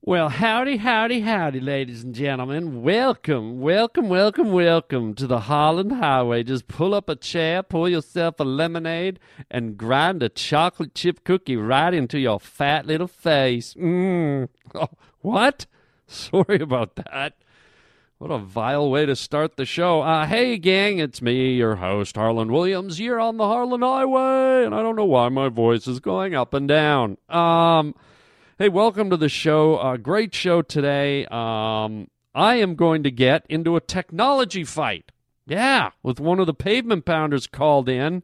Well, howdy, howdy, howdy, ladies and gentlemen. Welcome, welcome, welcome, welcome to the Harland Highway. Just pull up a chair, pour yourself a lemonade, and grind a chocolate chip cookie right into your fat little face. Mmm. Oh, what? Sorry about that. What a vile way to start the show. Uh, hey, gang, it's me, your host, Harland Williams. You're on the Harland Highway, and I don't know why my voice is going up and down. Um, hey, welcome to the show. Uh, great show today. Um, I am going to get into a technology fight. Yeah, with one of the pavement pounders called in.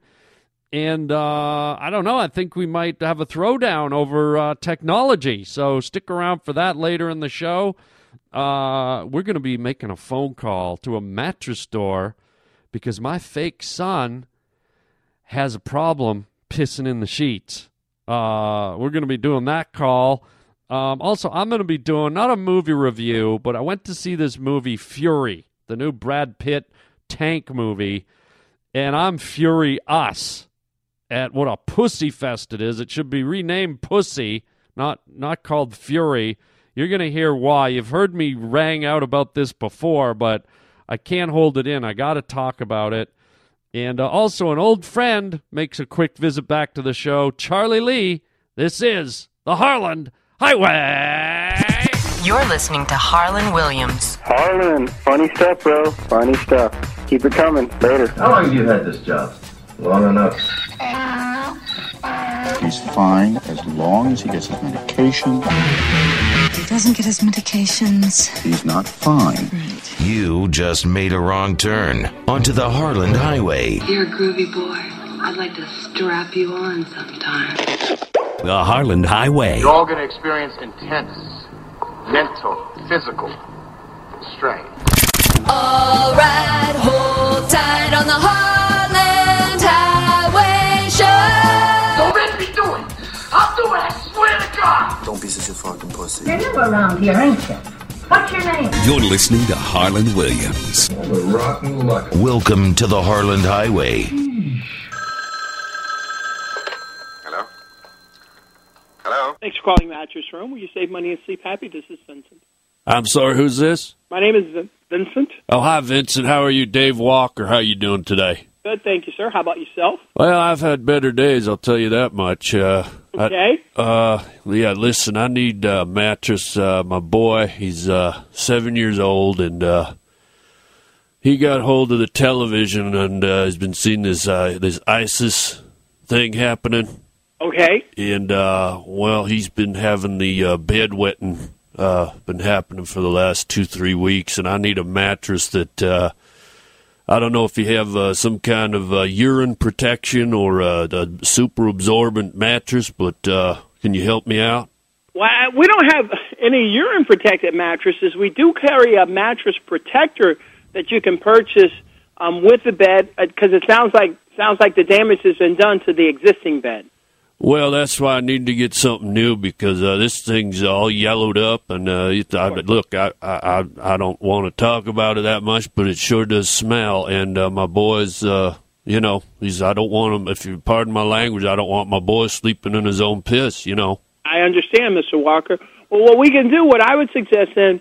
And uh, I don't know. I think we might have a throwdown over uh, technology. So stick around for that later in the show uh, we're going to be making a phone call to a mattress store because my fake son has a problem pissing in the sheets. Uh, we're going to be doing that call. Um, also, I'm going to be doing not a movie review, but I went to see this movie Fury, the new Brad Pitt tank movie, and I'm Fury Us at what a pussy fest it is. It should be renamed Pussy, not not called Fury. You're going to hear why. You've heard me rang out about this before, but I can't hold it in. I got to talk about it. And uh, also, an old friend makes a quick visit back to the show. Charlie Lee, this is the Harland Highway. You're listening to Harland Williams. Harland, funny stuff, bro. Funny stuff. Keep it coming. Later. How long have you had this job? Long enough. He's fine as long as he gets his medication. He doesn't get his medications. He's not fine. Right. You just made a wrong turn onto the Harland Highway. You're a groovy boy. I'd like to strap you on sometime. The Harland Highway. You're all going to experience intense mental, physical strain. All right, hold tight on the Harland pussy. You're new around here, ain't you? What's your name? You're listening to Harland Williams. Well, the rotten luck. Welcome to the Harland Highway. Hello? Hello? Thanks for calling the Mattress Room, where you save money and sleep happy. This is Vincent. I'm sorry, who's this? My name is Vincent. Oh, hi, Vincent. How are you? Dave Walker. How are you doing today? Good, thank you, sir. How about yourself? Well, I've had better days, I'll tell you that much. Uh, I- Okay. Uh, yeah, listen, I need a mattress. Uh, my boy, he's uh, seven years old, and uh, he got hold of the television and uh, has been seeing this uh, this ISIS thing happening. Okay. And uh, well, he's been having the uh, bedwetting uh, been happening for the last two three weeks, and I need a mattress that. Uh, I don't know if you have uh, some kind of uh, urine protection or uh, a super absorbent mattress, but uh, can you help me out? Well, we don't have any urine protected mattresses. We do carry a mattress protector that you can purchase um, with the bed because it sounds like sounds like the damage has been done to the existing bed. Well, that's why I need to get something new because uh, this thing's all yellowed up. And uh, I, look, I, I I don't want to talk about it that much, but it sure does smell. And uh, my boys, uh, you know, he's I don't want him. If you pardon my language, I don't want my boy sleeping in his own piss. You know. I understand, Mr. Walker. Well, what we can do, what I would suggest then,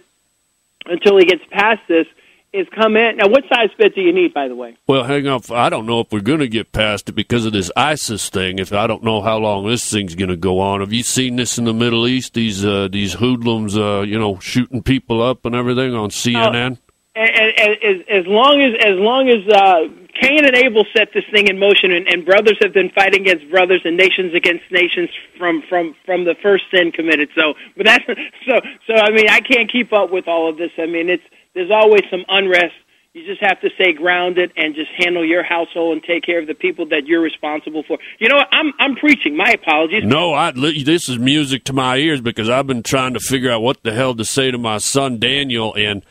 until he gets past this, is come in. Now, what size bed do you need, by the way? Well, hang on. I don't know if we're going to get past it because of this ISIS thing. If I don't know how long this thing's going to go on. Have you seen this in the Middle East? These uh, these hoodlums, uh, you know, shooting people up and everything on CNN. And, and, and as, as long as as long as uh, Cain and Abel set this thing in motion, and, and brothers have been fighting against brothers and nations against nations from from from the first sin committed. So, but that's so so. I mean, I can't keep up with all of this. I mean, it's there's always some unrest. You just have to stay grounded and just handle your household and take care of the people that you're responsible for. You know what? I'm I'm preaching. My apologies. No, I, this is music to my ears because I've been trying to figure out what the hell to say to my son Daniel. And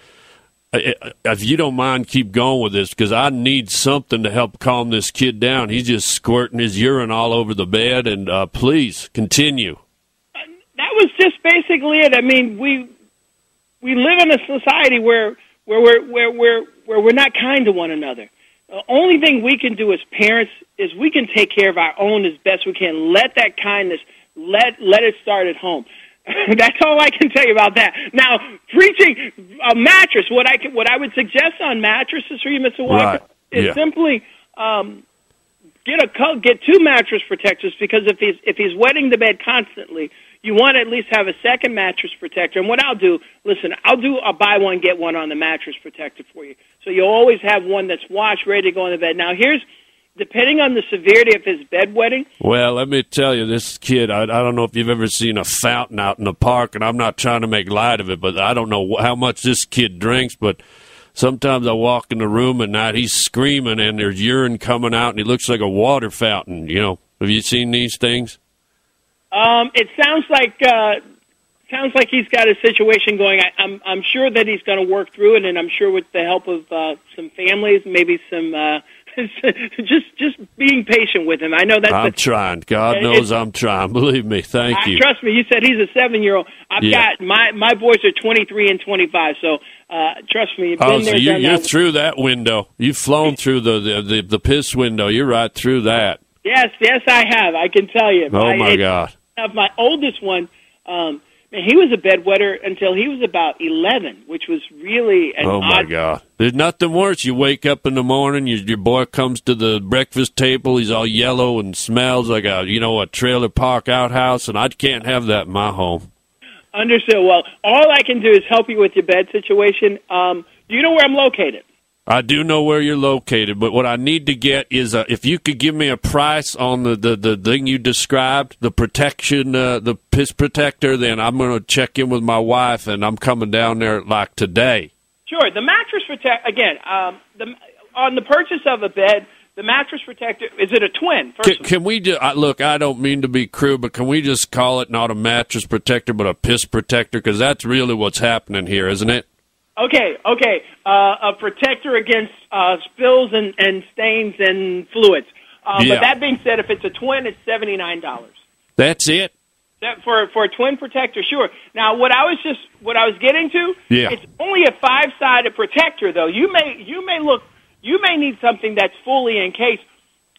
uh, if you don't mind, keep going with this because I need something to help calm this kid down. He's just squirting his urine all over the bed. And uh, please continue. that was just basically it. I mean, we we live in a society where where we're where we're where we're not kind to one another. The only thing we can do as parents is we can take care of our own as best we can. Let that kindness let let it start at home. That's all I can tell you about that. Now, preaching a mattress. What I could, what I would suggest on mattresses for you, Mr. Walker, Right. is Yeah. simply um, get a get two mattress protectors because if he's if he's wetting the bed constantly, you want to at least have a second mattress protector. And what I'll do, listen, I'll do a buy one get one on the mattress protector for you, so you'll always have one that's washed, ready to go in the bed. Now, here's depending on the severity of his bedwetting. Well, let me tell you, this kid, I, I don't know if you've ever seen a fountain out in the park, and I'm not trying to make light of it, but I don't know how much this kid drinks, but sometimes I walk in the room at night, he's screaming, and there's urine coming out, and he looks like a water fountain. You know, have you seen these things? Um, it sounds like uh, sounds like he's got a situation going. I, I'm I'm sure that he's going to work through it, and I'm sure with the help of uh, some families, maybe some. Uh, just just being patient with him. I know that's I'm the, trying. God knows I'm trying. Believe me. Thank I- you. Trust me, you said he's a seven year old. I've Yeah. got my my boys are 23 and 25. So uh, trust me, Oh, so there, you, that. through that window. You've flown through the, the, the, the piss window. You're right through that. Yes, yes, I have. I can tell you. Oh, my it- God. Of my oldest one, um, man, he was a bedwetter until he was about 11, which was really an Oh my odd God! There's nothing worse. You wake up in the morning, your your boy comes to the breakfast table. He's all yellow and smells like a you know a trailer park outhouse, and I can't have that in my home. Understood. Well, all I can do is help you with your bed situation. Um, do you know where I'm located? I do know where you're located, but what I need to get is uh, if you could give me a price on the, the, the thing you described, the protection, uh, the piss protector, then I'm going to check in with my wife, and I'm coming down there like today. Sure. The mattress protect again. Um, the on the purchase of a bed, the mattress protector is it a twin? First Can, can we just I, look? I don't mean to be crude, but can we just call it not a mattress protector, but a piss protector? Because that's really what's happening here, isn't it? Okay, okay. Uh, a protector against uh, spills and, and stains and fluids. Uh, Yeah. But that being said, if it's a twin, it's seventy nine dollars. That's it. That for for a twin protector, sure. Now, what I was just what I was getting to, Yeah. it's only a five sided protector, though. You may you may look you may need something that's fully encased.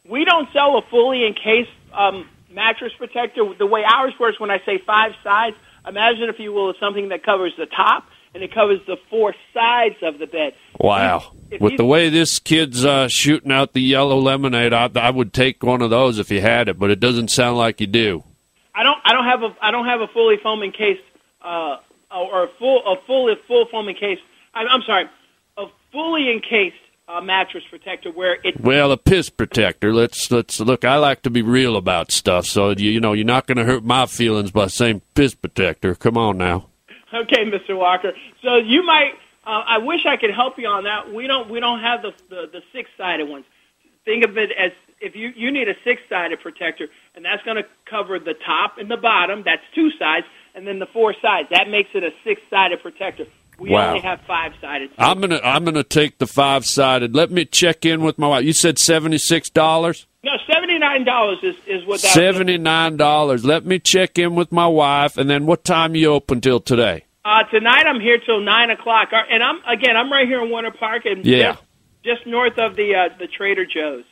We don't sell a fully encased um, mattress protector. The way ours works, when I say five sides, imagine if you will, it's something that covers the top and it covers the four sides of the bed. Wow. If With the way this kid's uh, shooting out the yellow lemonade, I, I would take one of those if you had it, but it doesn't sound like you do. I don't. I don't have a. I don't have a fully foam encased, uh, or a full a full full foam encased. I'm, I'm sorry, a fully encased uh, mattress protector where it. Well, a piss protector. Let's let's look. I like to be real about stuff, so you, you know you're not going to hurt my feelings by saying piss protector. Come on now. Okay, Mr. Walker. So you might. Uh, I wish I could help you on that. We don't. We don't have the the, the six sided ones. Think of it as if you you need a six sided protector, and that's going to cover the top and the bottom. That's two sides, and then the four sides. That makes it a six sided protector. We Wow. only have five sided. I'm gonna I'm gonna take the five sided. Let me check in with my wife. You said seventy six dollars. No, seventy nine dollars is is what that. Seventy nine dollars. Let me check in with my wife, and then what time you open till today? Uh, tonight I'm here till nine o'clock, Uh, and I'm again I'm right here in Winter Park, and Yeah. just, just north of the uh, the Trader Joe's.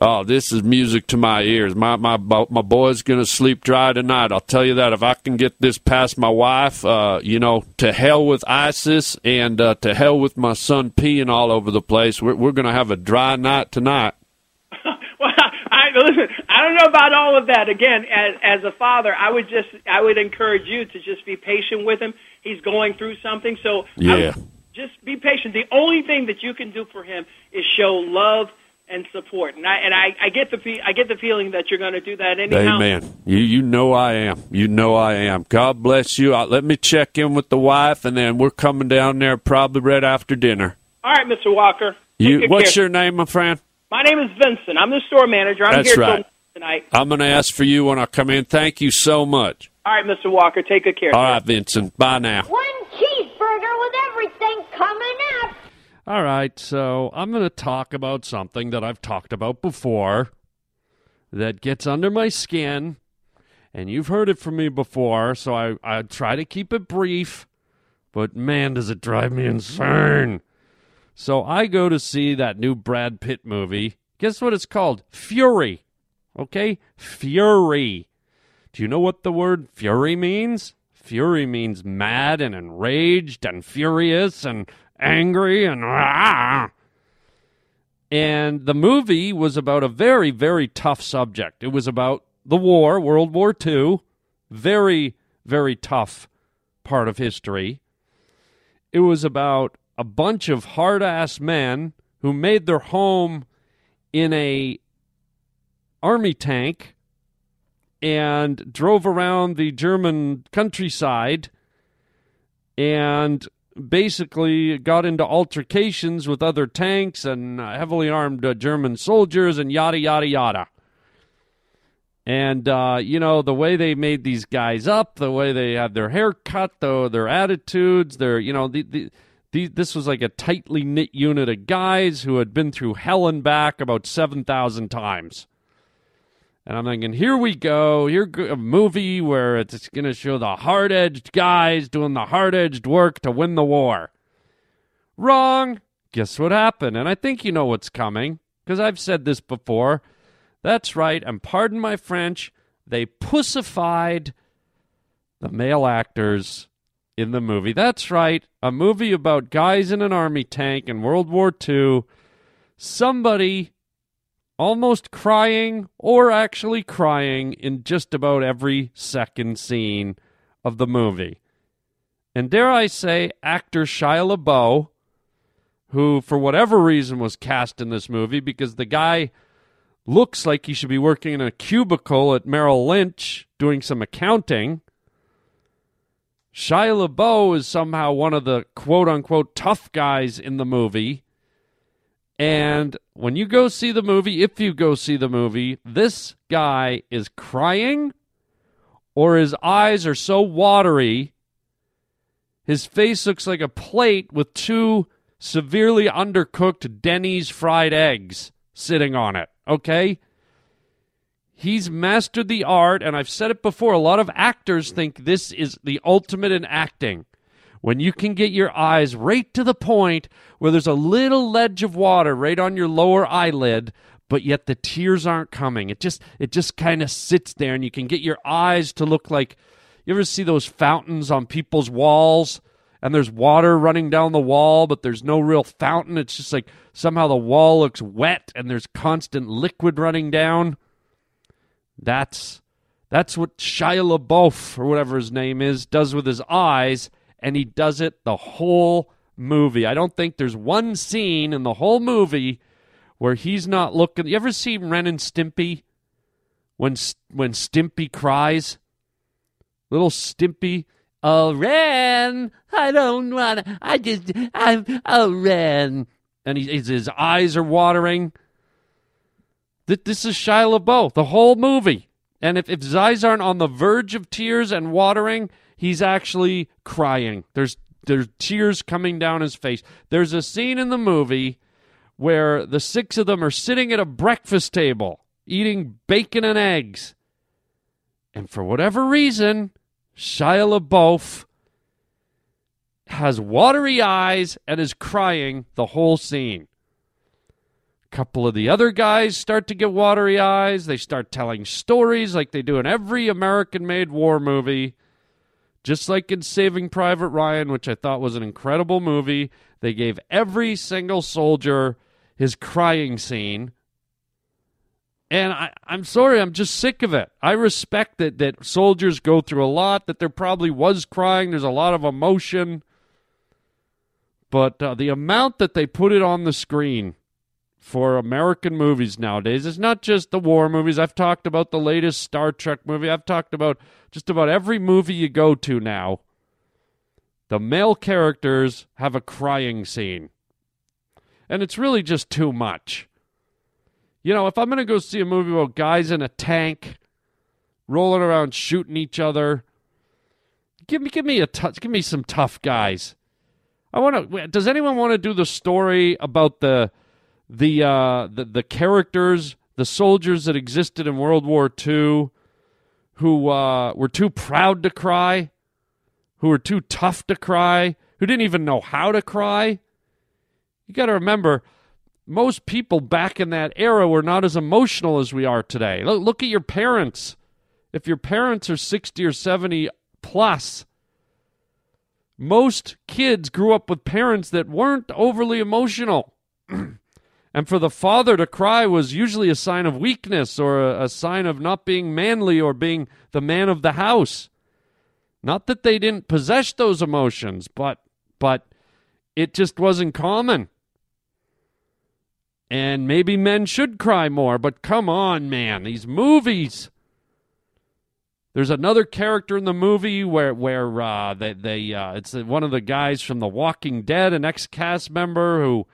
Oh, this is music to my ears. My my my boy's gonna sleep dry tonight. I'll tell you that. If I can get this past my wife, uh, you know, to hell with ISIS and uh, to hell with my son peeing all over the place. We're we're gonna have a dry night tonight. I listen. I don't know about all of that. Again, as as a father, I would just I would encourage you to just be patient with him. He's going through something, so Yeah. just be patient. The only thing that you can do for him is show love and support. And I and I, I get the fe- I get the feeling that you're going to do that anyhow. Amen. You you know I am. You know I am. God bless you. Uh, let me check in with the wife, and then we're coming down there probably right after dinner. All right, Mr. Walker. You. What's care. your name, my friend? My name is Vincent. I'm the store manager. I'm That's here right. tonight. I'm going to ask for you when I come in. Thank you so much. All right, Mr. Walker. Take good care. All right, Vincent. Bye now. One cheeseburger with everything coming up. All right, so I'm going to talk about something that I've talked about before that gets under my skin, and you've heard it from me before, so I, I try to keep it brief, but man, does it drive me insane. So I go to see that new Brad Pitt movie. Guess what it's called? Fury. Okay? Fury. Do you know what the word fury means? Fury means mad and enraged and furious and angry and ah. And the movie was about a very, very tough subject. It was about the war, World War II. Very, very tough part of history. It was about a bunch of hard ass men who made their home in a army tank and drove around the German countryside and basically got into altercations with other tanks and heavily armed uh, German soldiers and yada, yada, yada. And, uh, you know, the way they made these guys up, the way they had their hair cut, their attitudes, their, you know, the, the, this was like a tightly knit unit of guys who had been through hell and back about 7,000 times. And I'm thinking, here we go. Here a movie where it's going to show the hard edged guys doing the hard edged work to win the war. Wrong. Guess what happened? And I think you know what's coming because I've said this before. That's right. And pardon my French, they pussified the male actors in the movie. That's right. A movie about guys in an army tank in World War II. Somebody almost crying or actually crying in just about every second scene of the movie. And dare I say, actor Shia LaBeouf, who for whatever reason was cast in this movie because the guy looks like he should be working in a cubicle at Merrill Lynch doing some accounting. Shia LaBeouf is somehow one of the quote unquote tough guys in the movie. And when you go see the movie, if you go see the movie, this guy is crying or his eyes are so watery, his face looks like a plate with two severely undercooked Denny's fried eggs sitting on it. Okay? He's mastered the art, and I've said it before. A lot of actors think this is the ultimate in acting. When you can get your eyes right to the point where there's a little ledge of water right on your lower eyelid but yet the tears aren't coming. It just it just kind of sits there and you can get your eyes to look like you ever see those fountains on people's walls? And there's water running down the wall but there's no real fountain. It's just like somehow the wall looks wet and there's constant liquid running down that's that's what Shia LaBeouf or whatever his name is does with his eyes and he does it the whole movie. I don't think there's one scene in the whole movie where he's not looking. You ever see Ren and Stimpy? When when Stimpy cries, little Stimpy, oh Ren, I don't want. I just I'm oh Ren, and he, his eyes are watering. This is Shia LaBeouf, the whole movie. And if, if eyes aren't on the verge of tears and watering, he's actually crying. There's there's tears coming down his face. There's a scene in the movie where the six of them are sitting at a breakfast table eating bacon and eggs. And for whatever reason, Shia LaBeouf has watery eyes and is crying the whole scene. Couple of the other guys start to get watery eyes. They start telling stories like they do in every American made war movie. Just like in Saving Private Ryan, which I thought was an incredible movie, they gave every single soldier his crying scene. And I, am sorry, I'm just sick of it. I respect that, that soldiers go through a lot, that there probably was crying, there's a lot of emotion. But uh, the amount that they put it on the screen for American movies nowadays. It's not just the war movies. I've talked about the latest Star Trek movie. I've talked about just about every movie you go to now. The male characters have a crying scene. And it's really just too much. You know, if I'm going to go see a movie about guys in a tank rolling around shooting each other, give me give me a t- give me some tough guys. I want to does anyone want to do the story about the the uh, the the characters, the soldiers that existed in World War II, who uh, were too proud to cry, who were too tough to cry, who didn't even know how to cry. You got to remember, most people back in that era were not as emotional as we are today. Look, look at your parents if your parents are 60 or 70 plus, most kids grew up with parents that weren't overly emotional. and for the father to cry was usually a sign of weakness or a, a, sign of not being manly or being the man of the house. Not that they didn't possess those emotions, but but it just wasn't common. And maybe men should cry more, but come on, man, these movies. There's another character in the movie where where uh, they they uh, it's one of the guys from The Walking Dead, an ex cast member who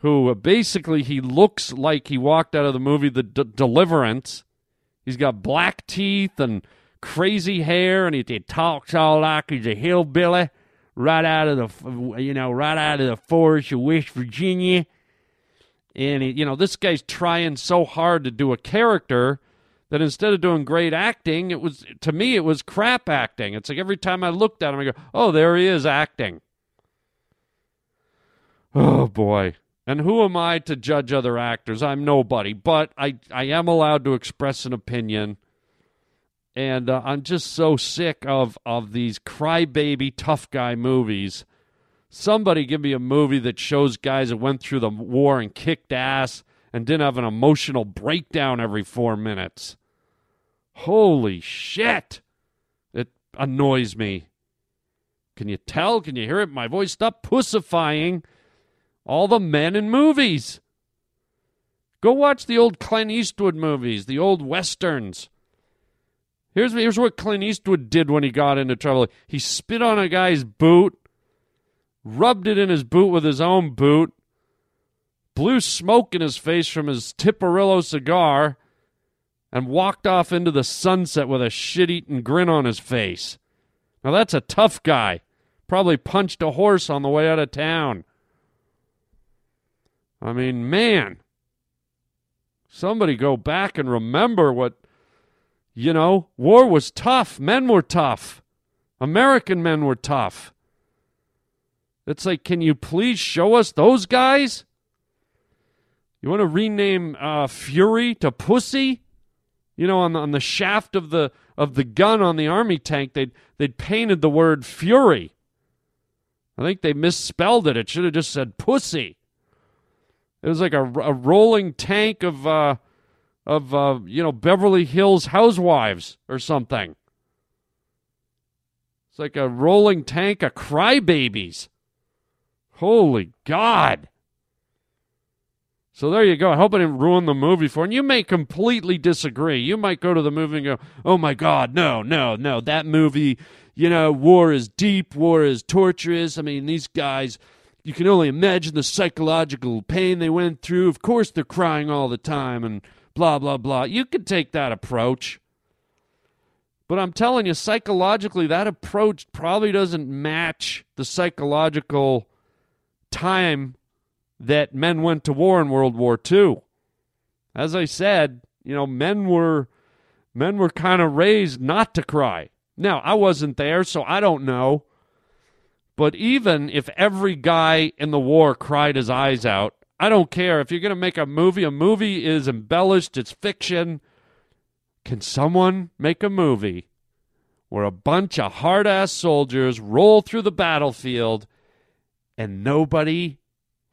who uh, basically he looks like he walked out of the movie The D- Deliverance. He's got black teeth and crazy hair, and he, he talks all like he's a hillbilly right out of the you know right out of the forest of West Virginia. And he, you know this guy's trying so hard to do a character that instead of doing great acting, it was to me it was crap acting. It's like every time I looked at him, I go, "Oh, there he is acting." Oh boy. And who am I to judge other actors? I'm nobody, but I I am allowed to express an opinion. And uh, I'm just so sick of of these crybaby tough guy movies. Somebody give me a movie that shows guys that went through the war and kicked ass and didn't have an emotional breakdown every 4 minutes. Holy shit. It annoys me. Can you tell? Can you hear it? My voice stop pussifying all the men in movies. Go watch the old Clint Eastwood movies, the old westerns. Here's, here's what Clint Eastwood did when he got into trouble. He spit on a guy's boot, rubbed it in his boot with his own boot, blew smoke in his face from his Tiparillo cigar, and walked off into the sunset with a shit eating grin on his face. Now that's a tough guy. Probably punched a horse on the way out of town. I mean, man, somebody go back and remember what, you know, war was tough. Men were tough. American men were tough. It's like, can you please show us those guys? You want to rename uh, Fury to Pussy? You know, on the, on the shaft of the of the gun on the army tank, they'd they'd painted the word Fury. I think they misspelled it. It should have just said Pussy. It was like a, a rolling tank of uh, of uh, you know Beverly Hills housewives or something. It's like a rolling tank of crybabies. Holy God! So there you go. I hope I didn't ruin the movie for you. And you may completely disagree. You might go to the movie and go, "Oh my God, no, no, no! That movie, you know, war is deep, war is torturous. I mean, these guys." You can only imagine the psychological pain they went through. Of course, they're crying all the time and blah, blah, blah. You could take that approach. But I'm telling you, psychologically, that approach probably doesn't match the psychological time that men went to war in World War II. As I said, you know, men were men were kind of raised not to cry. Now, I wasn't there, so I don't know. But even if every guy in the war cried his eyes out, I don't care. If you're going to make a movie, a movie is embellished, it's fiction. Can someone make a movie where a bunch of hard ass soldiers roll through the battlefield and nobody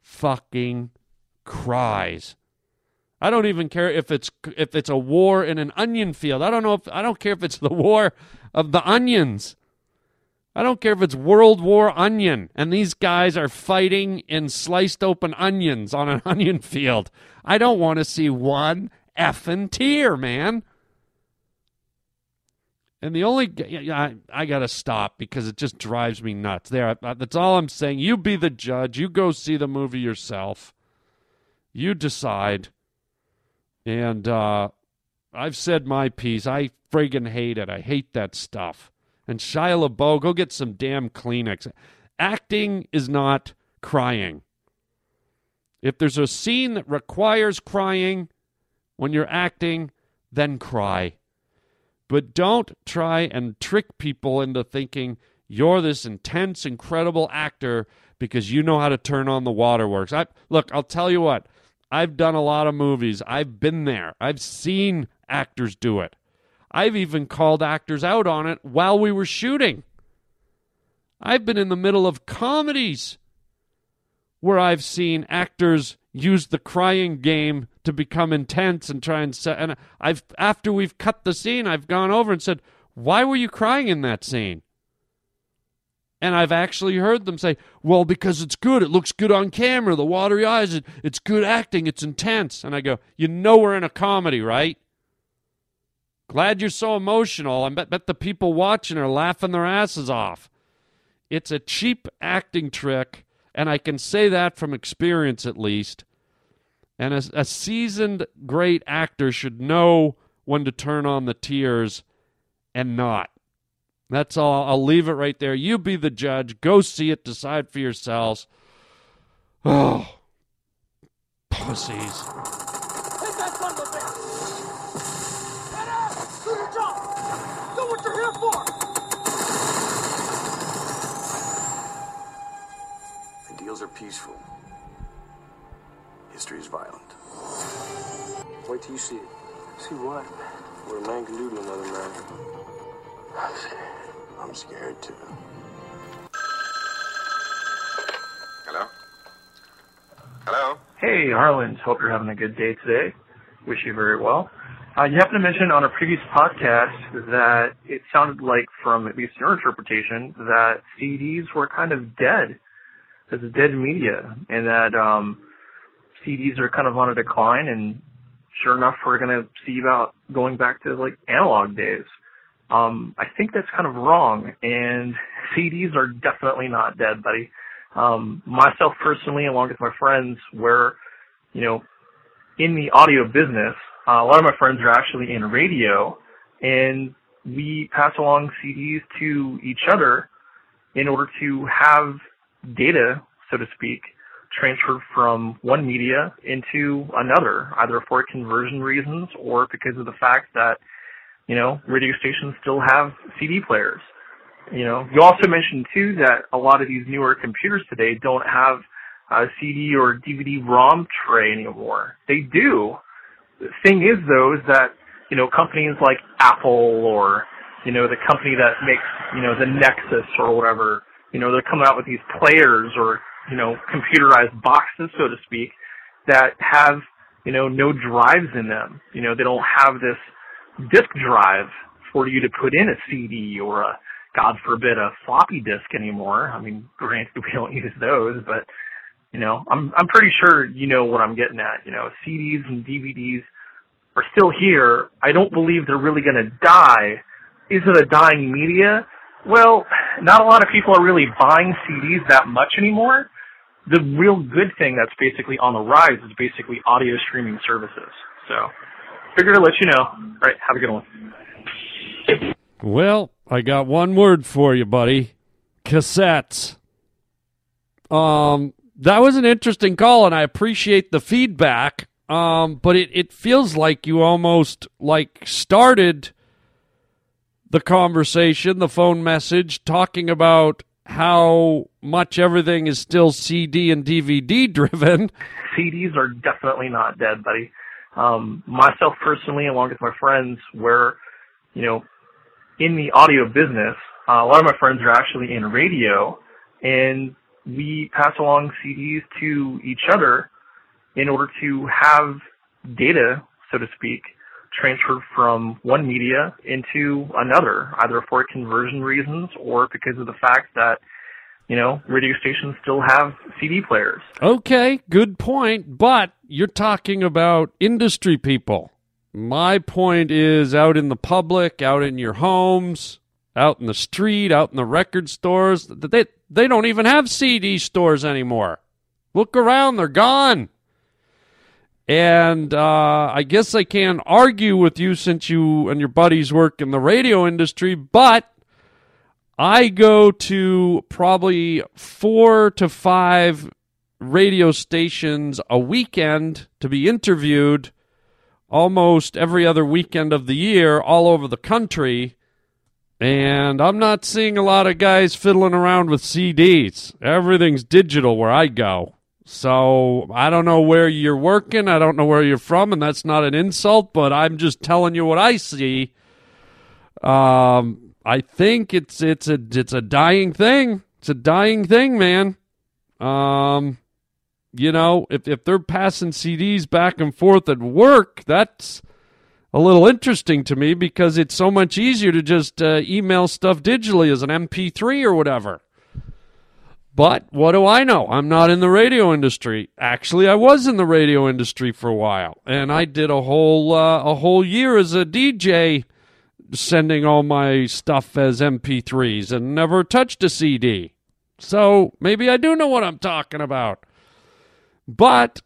fucking cries? I don't even care if it's if it's a war in an onion field. I don't know if I don't care if it's the war of the onions. I don't care if it's World War Onion and these guys are fighting in sliced open onions on an onion field. I don't want to see one effing tear, man. And the only I, I got to stop because it just drives me nuts. There, that's all I'm saying. You be the judge. You go see the movie yourself. You decide. And uh, I've said my piece. I friggin' hate it. I hate that stuff and Shia LaBeouf, go get some damn Kleenex. Acting is not crying. If there's a scene that requires crying when you're acting, then cry. But don't try and trick people into thinking you're this intense, incredible actor because you know how to turn on the waterworks. I, look, I'll tell you what, I've done a lot of movies. I've been there. I've seen actors do it. I've even called actors out on it while we were shooting. I've been in the middle of comedies where I've seen actors use the crying game to become intense and try and set and I've after we've cut the scene I've gone over and said why were you crying in that scene? And I've actually heard them say well because it's good. It looks good on camera. The watery eyes it, it's good acting. It's intense. And I go you know we're in a comedy right glad you're so emotional I bet, bet the people watching are laughing their asses off it's a cheap acting trick and I can say that from experience at least and a, a seasoned great actor should know when to turn on the tears and not. That's all. I'll leave it right there. You be the judge. Go see it. Decide for yourselves. Oh, pussies. Hit that son of a bitch! Head out! Do your job! Do what you're here for! Ideals are peaceful. History is violent. Wait till you see it. See what? What a man can do to another man. I'm scared. I'm scared too. Hello? Hello? Hey, Harland. Hope you're having a good day today. Wish you very well. Uh, you happened to mention on a previous podcast that it sounded like, from at least your interpretation, that CDs were kind of dead as dead media, and that um, CDs are kind of on a decline. And sure enough, we're going to see about going back to like analog days. Um, I think that's kind of wrong, and CDs are definitely not dead, buddy. Um, myself personally, along with my friends, we're, you know, in the audio business. Uh, a lot of my friends are actually in radio, and we pass along CDs to each other in order to have data, so to speak, transferred from one media into another, either for conversion reasons or because of the fact that, you know, radio stations still have CD players. You know, you also mentioned too that a lot of these newer computers today don't have a CD or DVD ROM tray anymore. They do. The thing is though is that, you know, companies like Apple or, you know, the company that makes, you know, the Nexus or whatever, you know, they're coming out with these players or, you know, computerized boxes, so to speak, that have, you know, no drives in them. You know, they don't have this disk drive for you to put in a CD or a, God forbid, a floppy disk anymore. I mean, granted, we don't use those, but, you know, I'm, I'm pretty sure you know what I'm getting at. You know, CDs and DVDs are still here. I don't believe they're really going to die. Is it a dying media? Well, not a lot of people are really buying CDs that much anymore. The real good thing that's basically on the rise is basically audio streaming services. So, figured to let you know. All right, have a good one. Well, I got one word for you, buddy. Cassettes. Um, that was an interesting call, and I appreciate the feedback. Um, but it, it feels like you almost like started the conversation, the phone message, talking about how much everything is still CD and DVD driven. CDs are definitely not dead, buddy. Um, myself personally, along with my friends, we're, you know, in the audio business. Uh, a lot of my friends are actually in radio, and we pass along CDs to each other in order to have data, so to speak, transferred from one media into another, either for conversion reasons or because of the fact that, you know, radio stations still have CD players. Okay, good point. But you're talking about industry people. My point is out in the public, out in your homes, out in the street, out in the record stores. They, they don't even have CD stores anymore. Look around, they're gone. And uh, I guess I can't argue with you since you and your buddies work in the radio industry, but I go to probably four to five radio stations a weekend to be interviewed almost every other weekend of the year all over the country. And I'm not seeing a lot of guys fiddling around with CDs. Everything's digital where I go. So I don't know where you're working. I don't know where you're from, and that's not an insult, but I'm just telling you what I see. Um, I think it's it's a it's a dying thing. It's a dying thing, man. Um, you know, if if they're passing CDs back and forth at work, that's a little interesting to me because it's so much easier to just uh, email stuff digitally as an MP3 or whatever. But what do I know? I'm not in the radio industry. Actually, I was in the radio industry for a while, and I did a whole uh, a whole year as a DJ, sending all my stuff as MP3s and never touched a CD. So maybe I do know what I'm talking about. But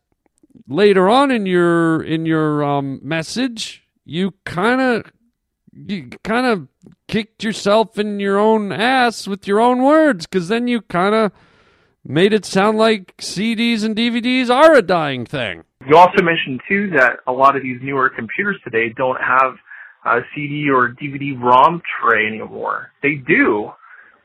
later on in your in your um, message, you kind of you kind of kicked yourself in your own ass with your own words because then you kind of made it sound like CDs and DVDs are a dying thing. You also mentioned too that a lot of these newer computers today don't have a CD or DVD ROM tray anymore. They do.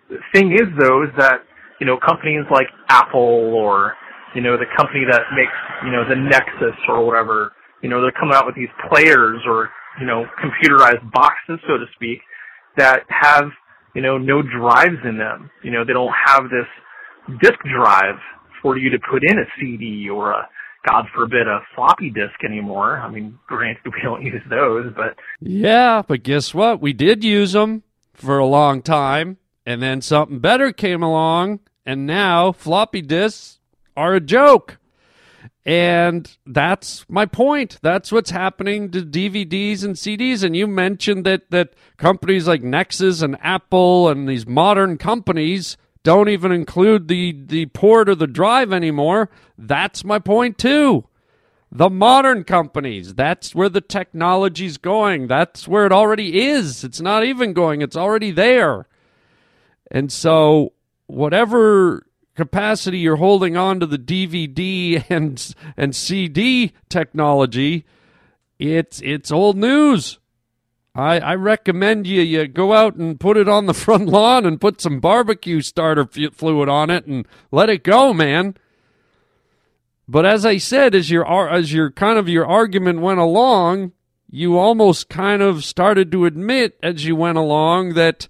The thing is though is that, you know, companies like Apple or, you know, the company that makes, you know, the Nexus or whatever, you know, they're coming out with these players or, you know, computerized boxes, so to speak, that have, you know, no drives in them. You know, they don't have this disk drive for you to put in a CD or a, God forbid, a floppy disk anymore. I mean, granted, we don't use those, but. Yeah, but guess what? We did use them for a long time, and then something better came along, and now floppy disks are a joke. And that's my point. That's what's happening to DVDs and CDs. And you mentioned that, that companies like Nexus and Apple and these modern companies don't even include the, the port or the drive anymore. That's my point, too. The modern companies, that's where the technology's going. That's where it already is. It's not even going, it's already there. And so, whatever capacity you're holding on to the DVD and and CD technology, it's it's old news. I, I recommend you you go out and put it on the front lawn and put some barbecue starter fluid on it and let it go, man. But as I said, as your as your kind of your argument went along, you almost kind of started to admit as you went along that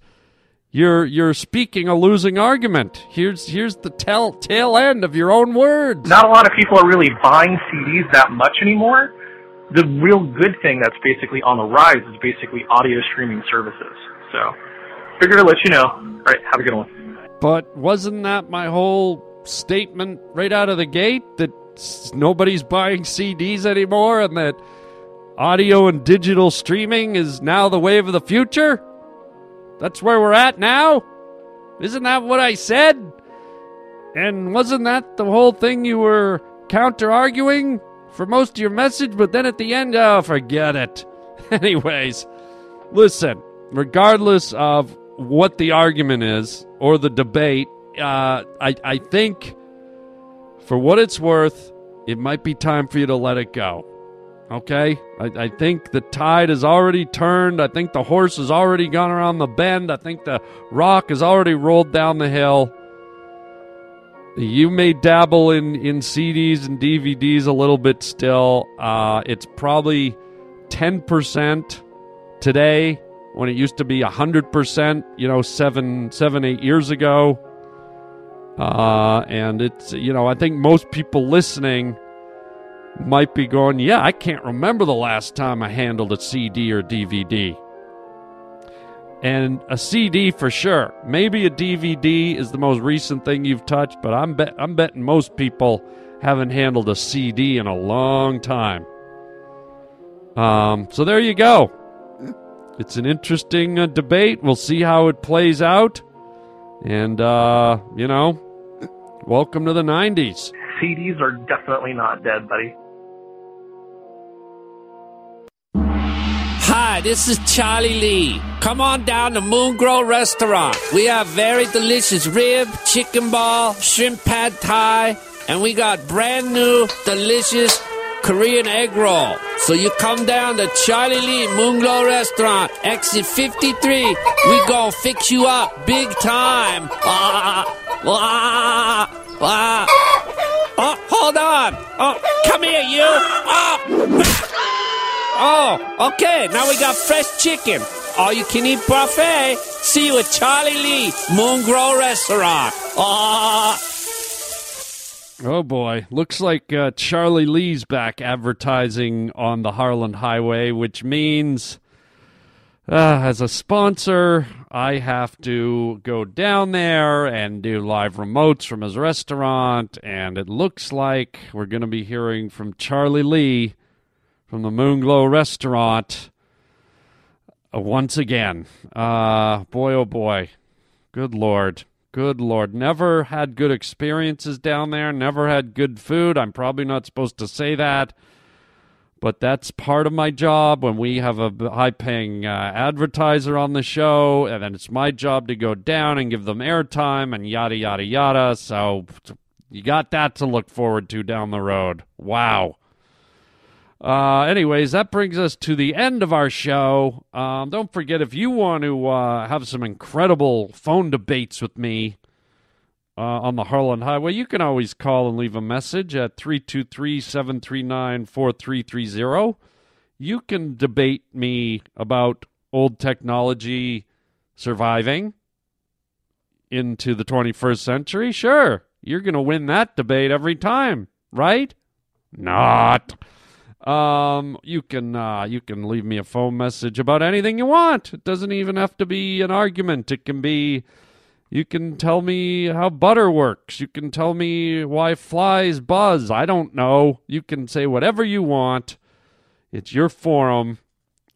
you're you're speaking a losing argument. Here's here's the tail tail end of your own words. Not a lot of people are really buying CDs that much anymore. The real good thing that's basically on the rise is basically audio streaming services. So, figured I'd let you know. All right, have a good one. But wasn't that my whole statement right out of the gate that nobody's buying CDs anymore and that audio and digital streaming is now the wave of the future? That's where we're at now? Isn't that what I said? And wasn't that the whole thing you were counter arguing for most of your message? But then at the end, oh, forget it. Anyways, listen, regardless of what the argument is or the debate, uh, I, I think for what it's worth, it might be time for you to let it go. Okay? I, I, think the tide has already turned. I think the horse has already gone around the bend. I think the rock has already rolled down the hill. You may dabble in, in CDs and DVDs a little bit still. Uh, it's probably 10% today when it used to be 100%, you know, seven, seven, eight years ago. Uh, and it's, you know, I think most people listening might be going, Yeah, I can't remember the last time I handled a CD or DVD. And a CD for sure. Maybe a DVD is the most recent thing you've touched, but I'm bet I'm betting most people haven't handled a CD in a long time. Um, so there you go. It's an interesting uh, debate. We'll see how it plays out. And uh, you know, welcome to the 90s. CDs are definitely not dead, buddy. Hi, this is Charlie Lee. Come on down to Moon Grow Restaurant. We have very delicious rib, chicken ball, shrimp pad thai, and we got brand new, delicious Korean egg roll. So you come down to Charlie Lee Moon Glow Restaurant, exit 53. We gonna fix you up big time. Ah, ah, ah. Oh, hold on. Oh, come here, you. Oh. Oh. okay, now we got fresh chicken. All you can eat buffet. See you at Charlie Lee Moon Grow Restaurant. Ah. Oh boy, looks like uh, Charlie Lee's back advertising on the Harland Highway, which means uh, as a sponsor, I have to go down there and do live remotes from his restaurant. And it looks like we're going to be hearing from Charlie Lee from the Moonglow restaurant uh, once again. Uh, boy, oh boy. Good Lord. Good Lord. Never had good experiences down there. Never had good food. I'm probably not supposed to say that but that's part of my job when we have a high paying uh, advertiser on the show and then it's my job to go down and give them airtime and yada yada yada so you got that to look forward to down the road wow uh, anyways that brings us to the end of our show um, don't forget if you want to uh, have some incredible phone debates with me uh, on the Harland Highway, you can always call and leave a message at 323 739 4330. You can debate me about old technology surviving into the 21st century. Sure, you're going to win that debate every time, right? Not. Um, you can uh, you can leave me a phone message about anything you want. It doesn't even have to be an argument. It can be you can tell me how butter works. You can tell me why flies buzz. I don't know. You can say whatever you want. It's your forum.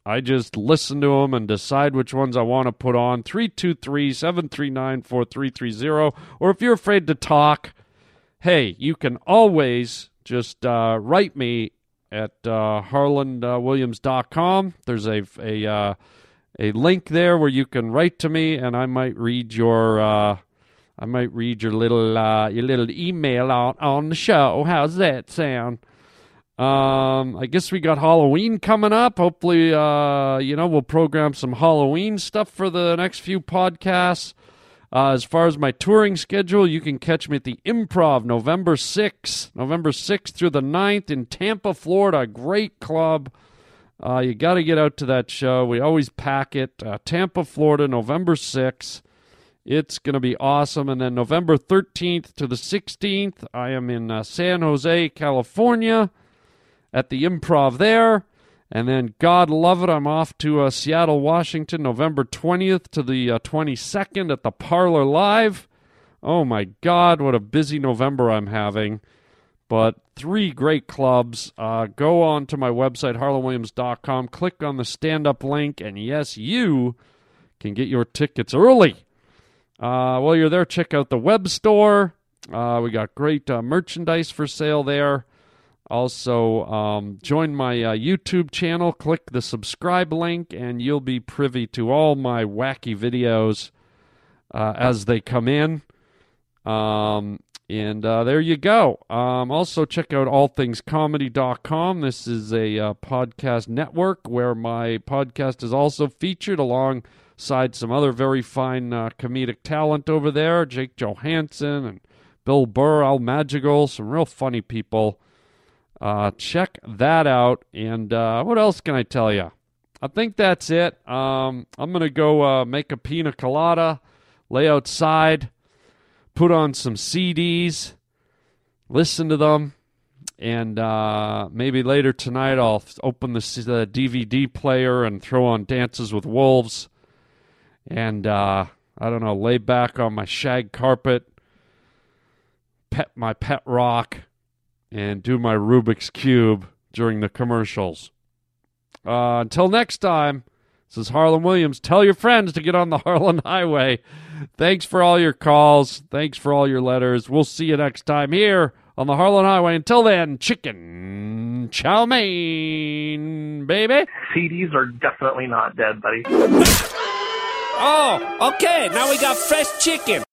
I just listen to them and decide which ones I want to put on. 323 739 4330. Or if you're afraid to talk, hey, you can always just uh, write me at uh, harlandwilliams.com. There's a, a, uh, a link there where you can write to me, and I might read your uh, I might read your little uh, your little email on on the show. How's that sound? Um, I guess we got Halloween coming up. Hopefully, uh, you know, we'll program some Halloween stuff for the next few podcasts. Uh, as far as my touring schedule, you can catch me at the Improv November 6th, November 6th through the 9th in Tampa, Florida. Great club. Uh, you got to get out to that show. We always pack it. Uh, Tampa, Florida, November 6th. It's going to be awesome. And then November 13th to the 16th, I am in uh, San Jose, California at the improv there. And then, God love it, I'm off to uh, Seattle, Washington, November 20th to the 22nd uh, at the Parlor Live. Oh my God, what a busy November I'm having. But three great clubs. Uh, go on to my website, harlandwilliams.com, click on the stand up link, and yes, you can get your tickets early. Uh, while you're there, check out the web store. Uh, we got great uh, merchandise for sale there. Also, um, join my uh, YouTube channel, click the subscribe link, and you'll be privy to all my wacky videos uh, as they come in. Um, and uh, there you go. Um, also, check out allthingscomedy.com. This is a uh, podcast network where my podcast is also featured alongside some other very fine uh, comedic talent over there Jake Johannsen and Bill Burr, Al Madrigal, some real funny people. Uh, check that out. And uh, what else can I tell you? I think that's it. Um, I'm going to go uh, make a pina colada, lay outside, put on some CDs, listen to them, and uh, maybe later tonight I'll open the, the, DVD player and throw on Dances with Wolves. And uh, I don't know, lay back on my shag carpet, pet my pet rock and do my Rubik's Cube during the commercials. Uh, until next time, this is Harland Williams. Tell your friends to get on the Harland Highway. Thanks for all your calls. Thanks for all your letters. We'll see you next time here on the Harland Highway. Until then, chicken chow mein, baby. CDs are definitely not dead, buddy. oh, okay. Now we got fresh chicken.